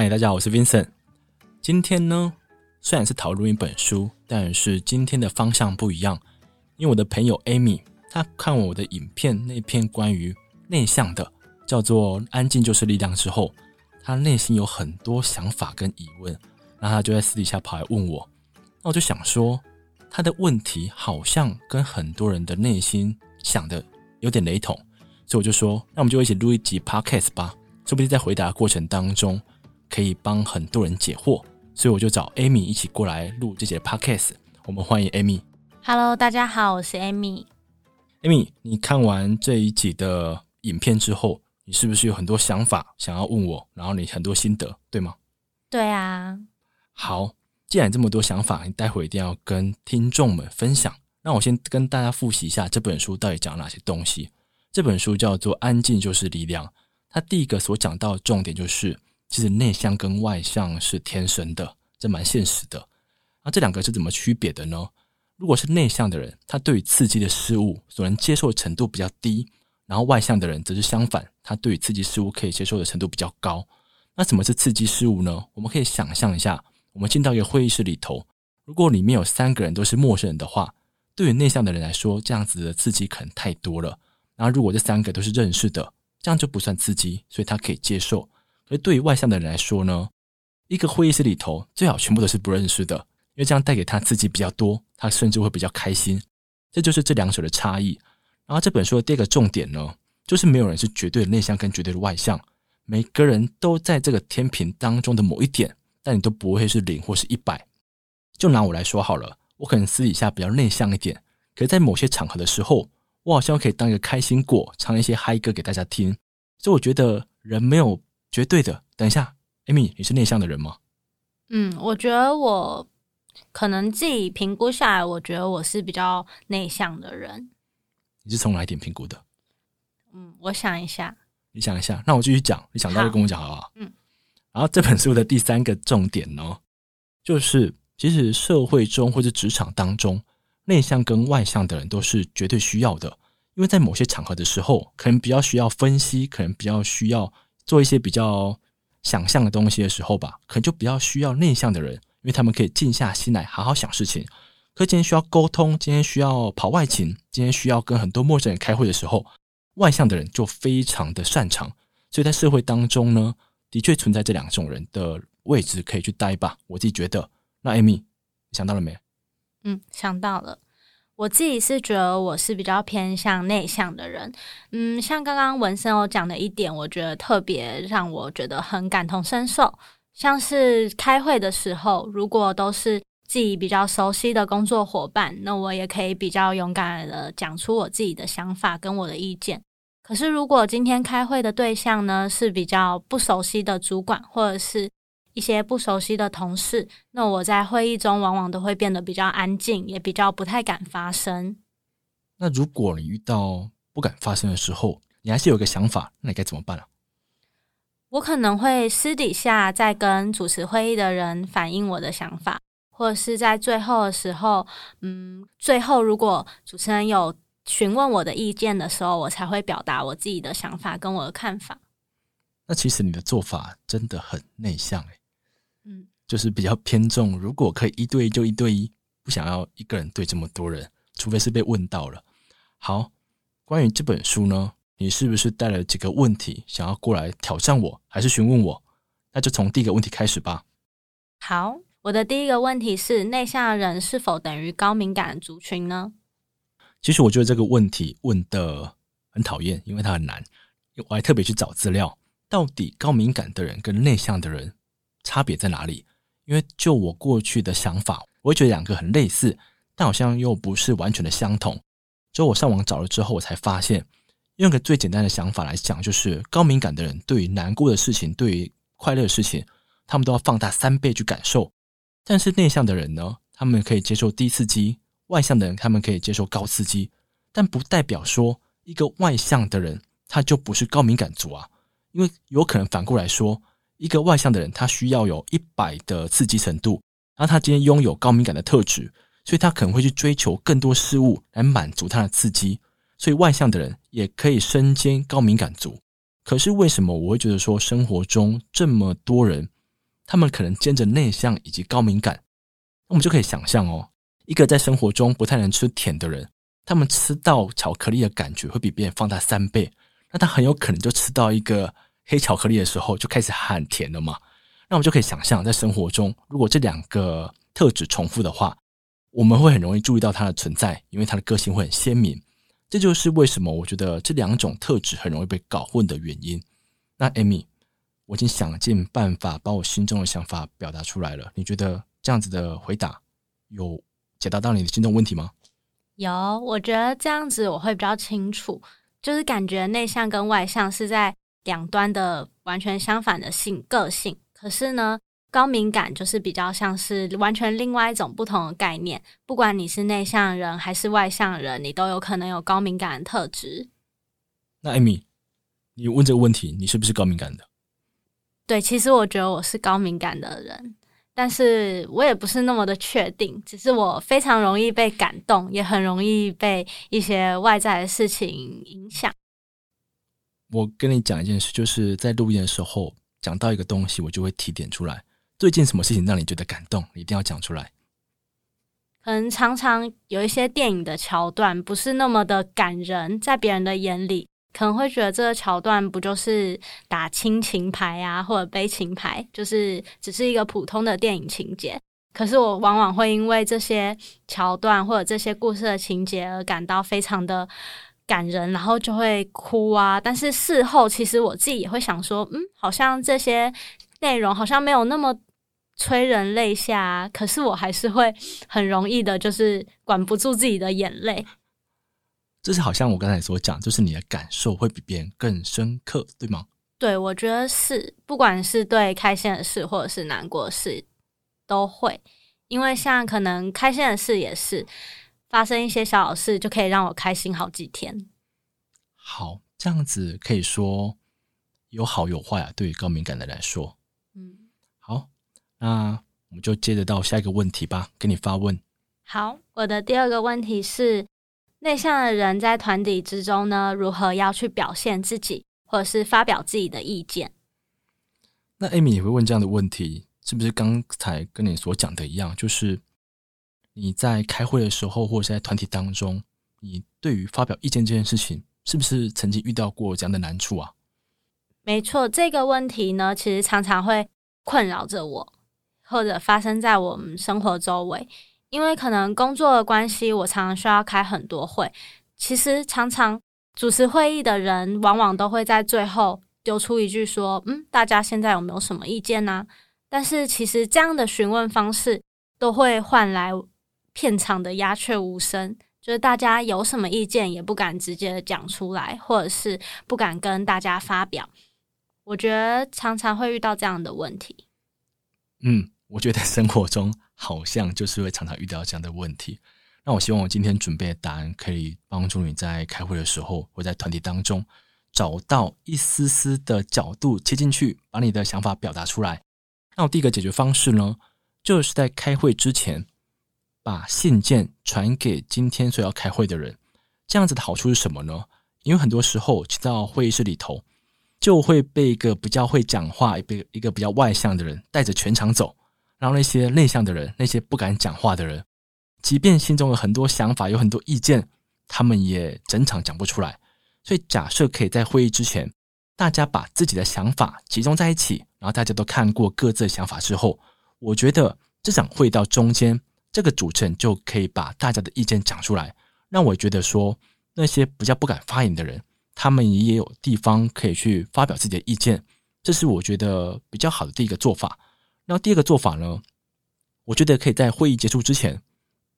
嗨，大家好，我是 Vincent。今天呢，虽然是讨论一本书，但是今天的方向不一样。因为我的朋友 Amy，她看我的影片那篇关于内向的，叫做“安静就是力量”之后，她内心有很多想法跟疑问，然后她就在私底下跑来问我。那我就想说，她的问题好像跟很多人的内心想的有点雷同，所以我就说，那我们就一起录一集 Podcast 吧，说不定在回答过程当中可以帮很多人解惑。所以我就找 Amy 一起过来录这节 Podcast。我们欢迎 Amy。Hello，大家好，我是 Amy。Amy，你看完这一集的影片之后，你是不是有很多想法想要问我？然后你很多心得，对吗？对啊。好，既然这么多想法，你待会一定要跟听众们分享。那我先跟大家复习一下这本书到底讲哪些东西。这本书叫做《安静就是力量》，它第一个所讲到的重点就是。其实内向跟外向是天生的，这蛮现实的。那这两个是怎么区别的呢？如果是内向的人，他对于刺激的事物所能接受的程度比较低；然后外向的人则是相反，他对于刺激事物可以接受的程度比较高。那什么是刺激事物呢？我们可以想象一下，我们进到一个会议室里头，如果里面有三个人都是陌生人的话，对于内向的人来说，这样子的刺激可能太多了。然后如果这三个都是认识的，这样就不算刺激，所以他可以接受。而对于外向的人来说呢，一个会议室里头最好全部都是不认识的，因为这样带给他刺激比较多，他甚至会比较开心。这就是这两者的差异。然后这本书的第二个重点呢，就是没有人是绝对的内向跟绝对的外向，每个人都在这个天平当中的某一点，但你都不会是零或是一百。就拿我来说好了，我可能私底下比较内向一点，可是在某些场合的时候，我好像可以当一个开心果，唱一些嗨歌给大家听。所以我觉得人没有。绝对的。等一下，Amy，你是内向的人吗？嗯，我觉得我可能自己评估下来，我觉得我是比较内向的人。你是从哪一点评估的？嗯，我想一下。你想一下，那我继续讲。你想到就跟我讲好不好？好。嗯。然后这本书的第三个重点呢，就是其实社会中或者职场当中，内向跟外向的人都是绝对需要的，因为在某些场合的时候，可能比较需要分析，可能比较需要。做一些比较想象的东西的时候吧，可能就比较需要内向的人，因为他们可以静下心来好好想事情。可今天需要沟通，今天需要跑外勤，今天需要跟很多陌生人开会的时候，外向的人就非常的擅长。所以在社会当中呢，的确存在这两种人的位置可以去待吧。我自己觉得。那 Amy，想到了没？嗯，想到了。我自己是觉得我是比较偏向内向的人，嗯，像刚刚文森有讲的一点，我觉得特别让我觉得很感同身受。像是开会的时候，如果都是自己比较熟悉的工作伙伴，那我也可以比较勇敢的讲出我自己的想法跟我的意见。可是如果今天开会的对象呢，是比较不熟悉的主管，或者是一些不熟悉的同事，那我在会议中往往都会变得比较安静，也比较不太敢发声。那如果你遇到不敢发声的时候，你还是有个想法，那你该怎么办啊？我可能会私底下再跟主持会议的人反映我的想法，或者是在最后的时候，嗯，最后如果主持人有询问我的意见的时候，我才会表达我自己的想法跟我的看法。那其实你的做法真的很内向诶。嗯，就是比较偏重，如果可以一对一就一对一，不想要一个人对这么多人，除非是被问到了。好，关于这本书呢，你是不是带了几个问题想要过来挑战我，还是询问我？那就从第一个问题开始吧。好，我的第一个问题是：内向的人是否等于高敏感族群呢？其实我觉得这个问题问的很讨厌，因为它很难。我还特别去找资料，到底高敏感的人跟内向的人。差别在哪里？因为就我过去的想法，我会觉得两个很类似，但好像又不是完全的相同。就我上网找了之后，我才发现，用个最简单的想法来讲，就是高敏感的人对于难过的事情，对于快乐的事情，他们都要放大三倍去感受。但是内向的人呢，他们可以接受低刺激；外向的人，他们可以接受高刺激。但不代表说一个外向的人他就不是高敏感族啊，因为有可能反过来说。一个外向的人，他需要有一百的刺激程度，然后他今天拥有高敏感的特质，所以他可能会去追求更多事物来满足他的刺激。所以外向的人也可以身兼高敏感族。可是为什么我会觉得说生活中这么多人他们可能兼着内向以及高敏感。那我们就可以想象哦，一个在生活中不太能吃甜的人，他们吃到巧克力的感觉会比别人放大三倍。那他很有可能就吃到一个黑巧克力的时候，就开始喊甜了嘛。那我们就可以想象，在生活中，如果这两个特质重复的话，我们会很容易注意到它的存在，因为它的个性会很鲜明。这就是为什么我觉得这两种特质很容易被搞混的原因。那 Amy，我已经想尽办法把我心中的想法表达出来了。你觉得这样子的回答有解答到你的心中问题吗？有，我觉得这样子我会比较清楚。就是感觉内向跟外向是在两端的完全相反的性个性，可是呢，高敏感就是比较像是完全另外一种不同的概念。不管你是内向人还是外向人，你都有可能有高敏感的特质。那 Amy，你问这个问题，你是不是高敏感的？对，其实我觉得我是高敏感的人。但是我也不是那么的确定，只是我非常容易被感动，也很容易被一些外在的事情影响。我跟你讲一件事，就是在录音的时候讲到一个东西，我就会提点出来。最近什么事情让你觉得感动？一定要讲出来。可能常常有一些电影的桥段不是那么的感人，在别人的眼里。可能会觉得这个桥段不就是打亲情牌啊，或者悲情牌，就是只是一个普通的电影情节。可是我往往会因为这些桥段或者这些故事的情节而感到非常的感人，然后就会哭啊。但是事后其实我自己也会想说，嗯，好像这些内容好像没有那么催人泪下啊。可是我还是会很容易的，就是管不住自己的眼泪。就是好像我刚才所讲，就是你的感受会比别人更深刻，对吗？对，我觉得是，不管是对开心的事或者是难过的事，都会。因为像可能开心的事也是发生一些小小事，就可以让我开心好几天。好，这样子可以说有好有坏啊，对于高敏感的来说。嗯，好，那我们就接着到下一个问题吧，给你发问。好，我的第二个问题是。内向的人在团体之中呢，如何要去表现自己，或者是发表自己的意见？那 Amy 也会问这样的问题，是不是刚才跟你所讲的一样？就是你在开会的时候，或者是在团体当中，你对于发表意见这件事情，是不是曾经遇到过这样的难处啊？没错，这个问题呢，其实常常会困扰着我，或者发生在我们生活周围。因为可能工作的关系，我常常需要开很多会。其实常常主持会议的人，往往都会在最后丢出一句说：“嗯，大家现在有没有什么意见呢？”但是其实这样的询问方式，都会换来片场的鸦雀无声，就是大家有什么意见也不敢直接讲出来，或者是不敢跟大家发表。我觉得常常会遇到这样的问题。嗯，我觉得生活中。好像就是会常常遇到这样的问题。那我希望我今天准备的答案可以帮助你在开会的时候，或在团体当中找到一丝丝的角度切进去，把你的想法表达出来。那我第一个解决方式呢，就是在开会之前把信件传给今天所要开会的人。这样子的好处是什么呢？因为很多时候去到会议室里头，就会被一个比较会讲话、被一个比较外向的人带着全场走。然后那些内向的人，那些不敢讲话的人，即便心中有很多想法，有很多意见，他们也整场讲不出来。所以，假设可以在会议之前，大家把自己的想法集中在一起，然后大家都看过各自的想法之后，我觉得这场会到中间，这个主持人就可以把大家的意见讲出来，让我觉得说那些比较不敢发言的人，他们也有地方可以去发表自己的意见。这是我觉得比较好的第一个做法。然后第二个做法呢，我觉得可以在会议结束之前，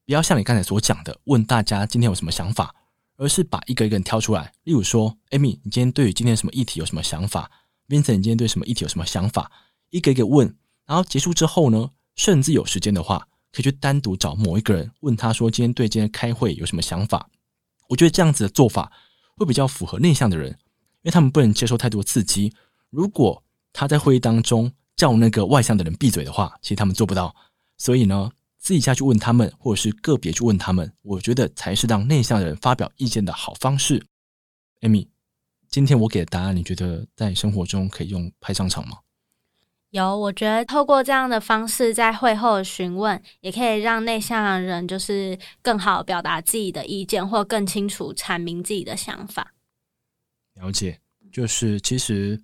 不要像你刚才所讲的问大家今天有什么想法，而是把一个一个人挑出来。例如说，Amy，你今天对于今天什么议题有什么想法？Vincent，你今天对什么议题有什么想法？一个一个问。然后结束之后呢，甚至有时间的话，可以去单独找某一个人问他说，今天对今天开会有什么想法？我觉得这样子的做法会比较符合内向的人，因为他们不能接受太多刺激。如果他在会议当中，叫那个外向的人闭嘴的话，其实他们做不到。所以呢，自己下去问他们，或者是个别去问他们，我觉得才是让内向的人发表意见的好方式。Amy，今天我给的答案，你觉得在生活中可以用派上场吗？有，我觉得透过这样的方式，在会后询问，也可以让内向的人就是更好表达自己的意见，或更清楚阐明自己的想法。了解，就是其实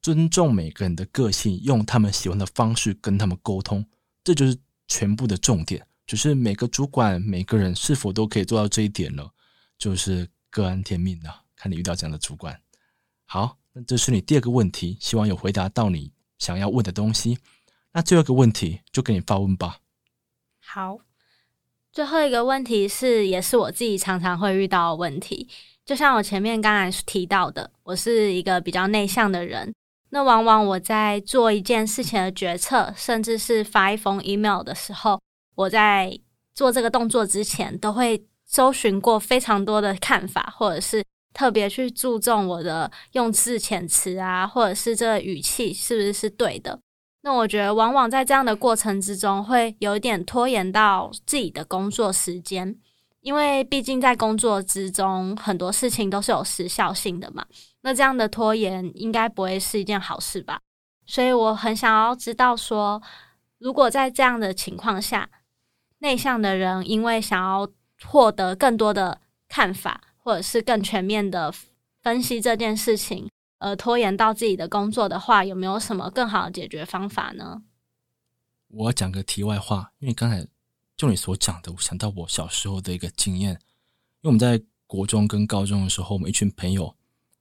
尊重每个人的个性，用他们喜欢的方式跟他们沟通，这就是全部的重点。只是每个主管、每个人是否都可以做到这一点呢？就是个安天命了，看你遇到这样的主管。好，那这是你第二个问题，希望有回答到你。想要问的东西，那最后一个问题就给你发问吧。好，最后一个问题是，也是我自己常常会遇到的问题。就像我前面刚才提到的，我是一个比较内向的人。那往往我在做一件事情的决策，甚至是发一封 email 的时候，我在做这个动作之前，都会搜寻过非常多的看法，或者是。特别去注重我的用字遣词啊，或者是这个语气是不是是对的？那我觉得往往在这样的过程之中，会有一点拖延到自己的工作时间，因为毕竟在工作之中很多事情都是有时效性的嘛。那这样的拖延应该不会是一件好事吧？所以我很想要知道说，如果在这样的情况下，内向的人因为想要获得更多的看法。或者是更全面的分析这件事情，而拖延到自己的工作的话，有没有什么更好的解决方法呢？我要讲个题外话，因为刚才就你所讲的，我想到我小时候的一个经验。因为我们在国中跟高中的时候，我们一群朋友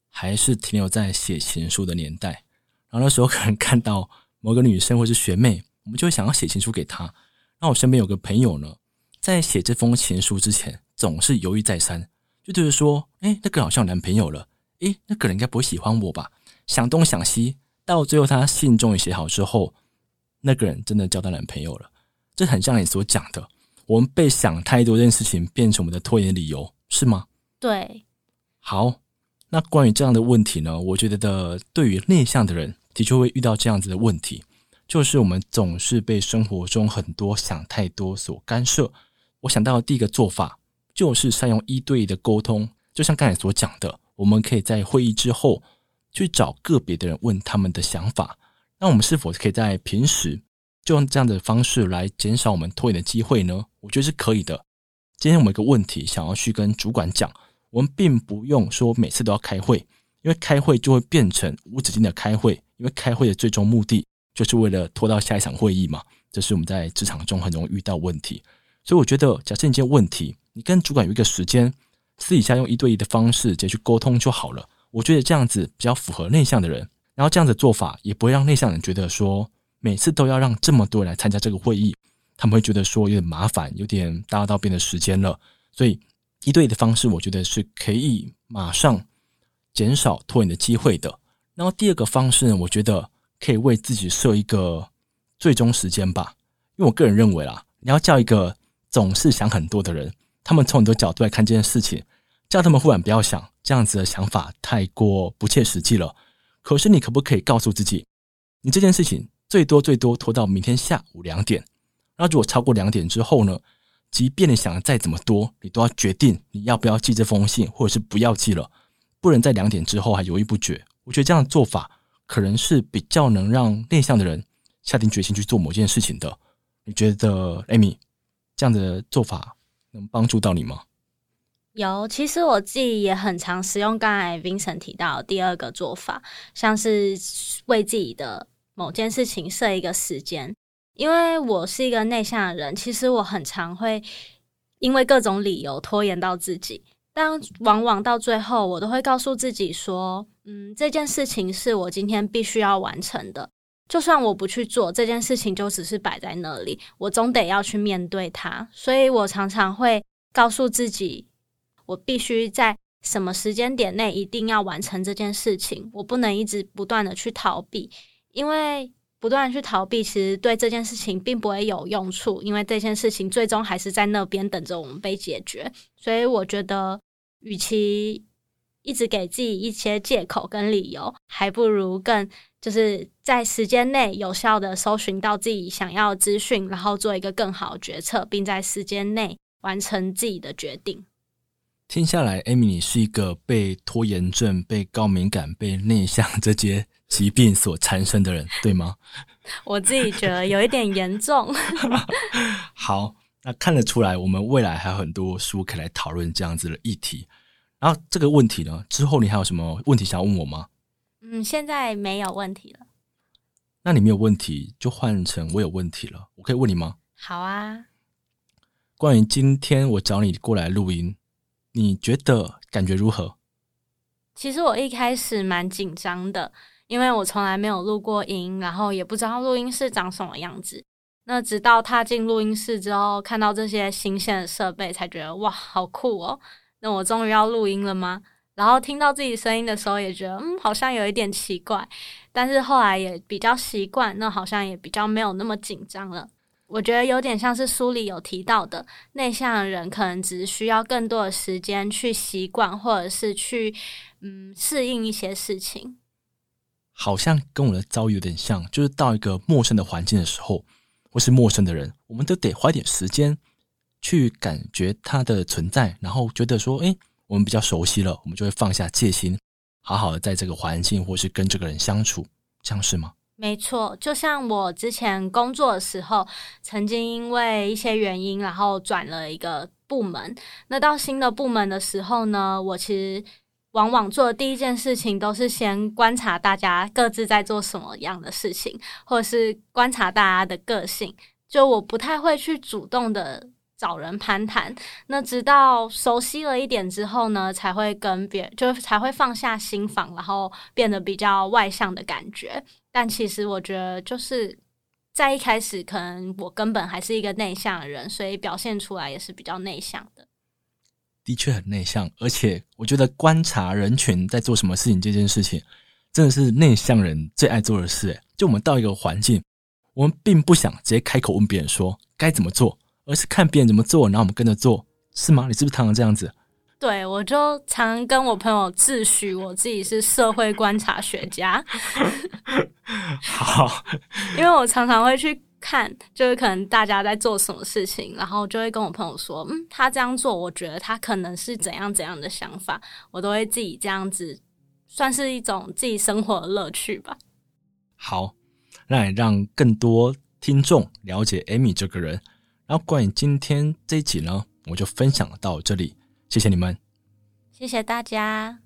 还是停留在写情书的年代，然后那时候可能看到某个女生或是学妹，我们就会想要写情书给她。那我身边有个朋友呢，在写这封情书之前，总是犹豫再三。就就是说，哎，那个人好像有男朋友了，哎，那个人应该不会喜欢我吧？想东想西，到最后他信终于写好之后，那个人真的交到男朋友了。这很像你所讲的，我们被想太多这件事情变成我们的拖延理由，是吗？对。好，那关于这样的问题呢，我觉得的对于内向的人的确会遇到这样子的问题，就是我们总是被生活中很多想太多所干涉。我想到的第一个做法。就是善用一对一的沟通，就像刚才所讲的，我们可以在会议之后去找个别的人问他们的想法。那我们是否可以在平时就用这样的方式来减少我们拖延的机会呢？我觉得是可以的。今天我们有个问题想要去跟主管讲，我们并不用说每次都要开会，因为开会就会变成无止境的开会，因为开会的最终目的就是为了拖到下一场会议嘛。这是我们在职场中很容易遇到问题，所以我觉得，假设你这件问题。你跟主管有一个时间，私底下用一对一的方式直接去沟通就好了。我觉得这样子比较符合内向的人，然后这样子做法也不会让内向人觉得说每次都要让这么多人来参加这个会议，他们会觉得说有点麻烦，有点打扰到别人的时间了。所以一对一的方式，我觉得是可以马上减少拖延的机会的。然后第二个方式呢，我觉得可以为自己设一个最终时间吧，因为我个人认为啦，你要叫一个总是想很多的人。他们从很多角度来看这件事情，叫他们忽然不要想这样子的想法太过不切实际了。可是你可不可以告诉自己，你这件事情最多最多拖到明天下午两点。那如果超过两点之后呢？即便你想的再怎么多，你都要决定你要不要寄这封信，或者是不要寄了，不能在两点之后还犹豫不决。我觉得这样的做法可能是比较能让内向的人下定决心去做某件事情的。你觉得，Amy 这样的做法？能帮助到你吗？有，其实我自己也很常使用刚才 Vincent 提到的第二个做法，像是为自己的某件事情设一个时间。因为我是一个内向的人，其实我很常会因为各种理由拖延到自己，但往往到最后，我都会告诉自己说：“嗯，这件事情是我今天必须要完成的。”就算我不去做这件事情，就只是摆在那里，我总得要去面对它。所以我常常会告诉自己，我必须在什么时间点内一定要完成这件事情，我不能一直不断的去逃避，因为不断去逃避，其实对这件事情并不会有用处，因为这件事情最终还是在那边等着我们被解决。所以我觉得，与其一直给自己一些借口跟理由，还不如更。就是在时间内有效的搜寻到自己想要的资讯，然后做一个更好的决策，并在时间内完成自己的决定。听下来，Amy 你是一个被拖延症、被高敏感、被内向这些疾病所产生的人，对吗？我自己觉得有一点严重。好，那看得出来，我们未来还有很多书可以来讨论这样子的议题。然后这个问题呢，之后你还有什么问题想要问我吗？嗯，现在没有问题了。那你没有问题，就换成我有问题了。我可以问你吗？好啊。关于今天我找你过来录音，你觉得感觉如何？其实我一开始蛮紧张的，因为我从来没有录过音，然后也不知道录音室长什么样子。那直到踏进录音室之后，看到这些新鲜的设备，才觉得哇，好酷哦！那我终于要录音了吗？然后听到自己声音的时候，也觉得嗯，好像有一点奇怪。但是后来也比较习惯，那好像也比较没有那么紧张了。我觉得有点像是书里有提到的，内向的人可能只需要更多的时间去习惯，或者是去嗯适应一些事情。好像跟我的遭遇有点像，就是到一个陌生的环境的时候，或是陌生的人，我们都得花点时间去感觉他的存在，然后觉得说，诶，我们比较熟悉了，我们就会放下戒心，好好的在这个环境或是跟这个人相处，这样是吗？没错，就像我之前工作的时候，曾经因为一些原因，然后转了一个部门。那到新的部门的时候呢，我其实往往做的第一件事情都是先观察大家各自在做什么样的事情，或者是观察大家的个性。就我不太会去主动的找人攀谈。那直到熟悉了一点之后呢，才会跟别，就才会放下心防，然后变得比较外向的感觉。但其实我觉得，就是在一开始，可能我根本还是一个内向的人，所以表现出来也是比较内向的。的确很内向，而且我觉得观察人群在做什么事情这件事情，真的是内向人最爱做的事。就我们到一个环境，我们并不想直接开口问别人说该怎么做，而是看别人怎么做，然后我们跟着做，是吗？你是不是常常这样子？对，我就常跟我朋友自诩我自己是社会观察学家。好，因为我常常会去看，就是可能大家在做什么事情，然后就会跟我朋友说，嗯，他这样做，我觉得他可能是怎样怎样的想法，我都会自己这样子，算是一种自己生活的乐趣吧。好，那也让更多听众了解 Amy 这个人。然后关于今天这一集呢，我就分享到这里。谢谢你们，谢谢大家。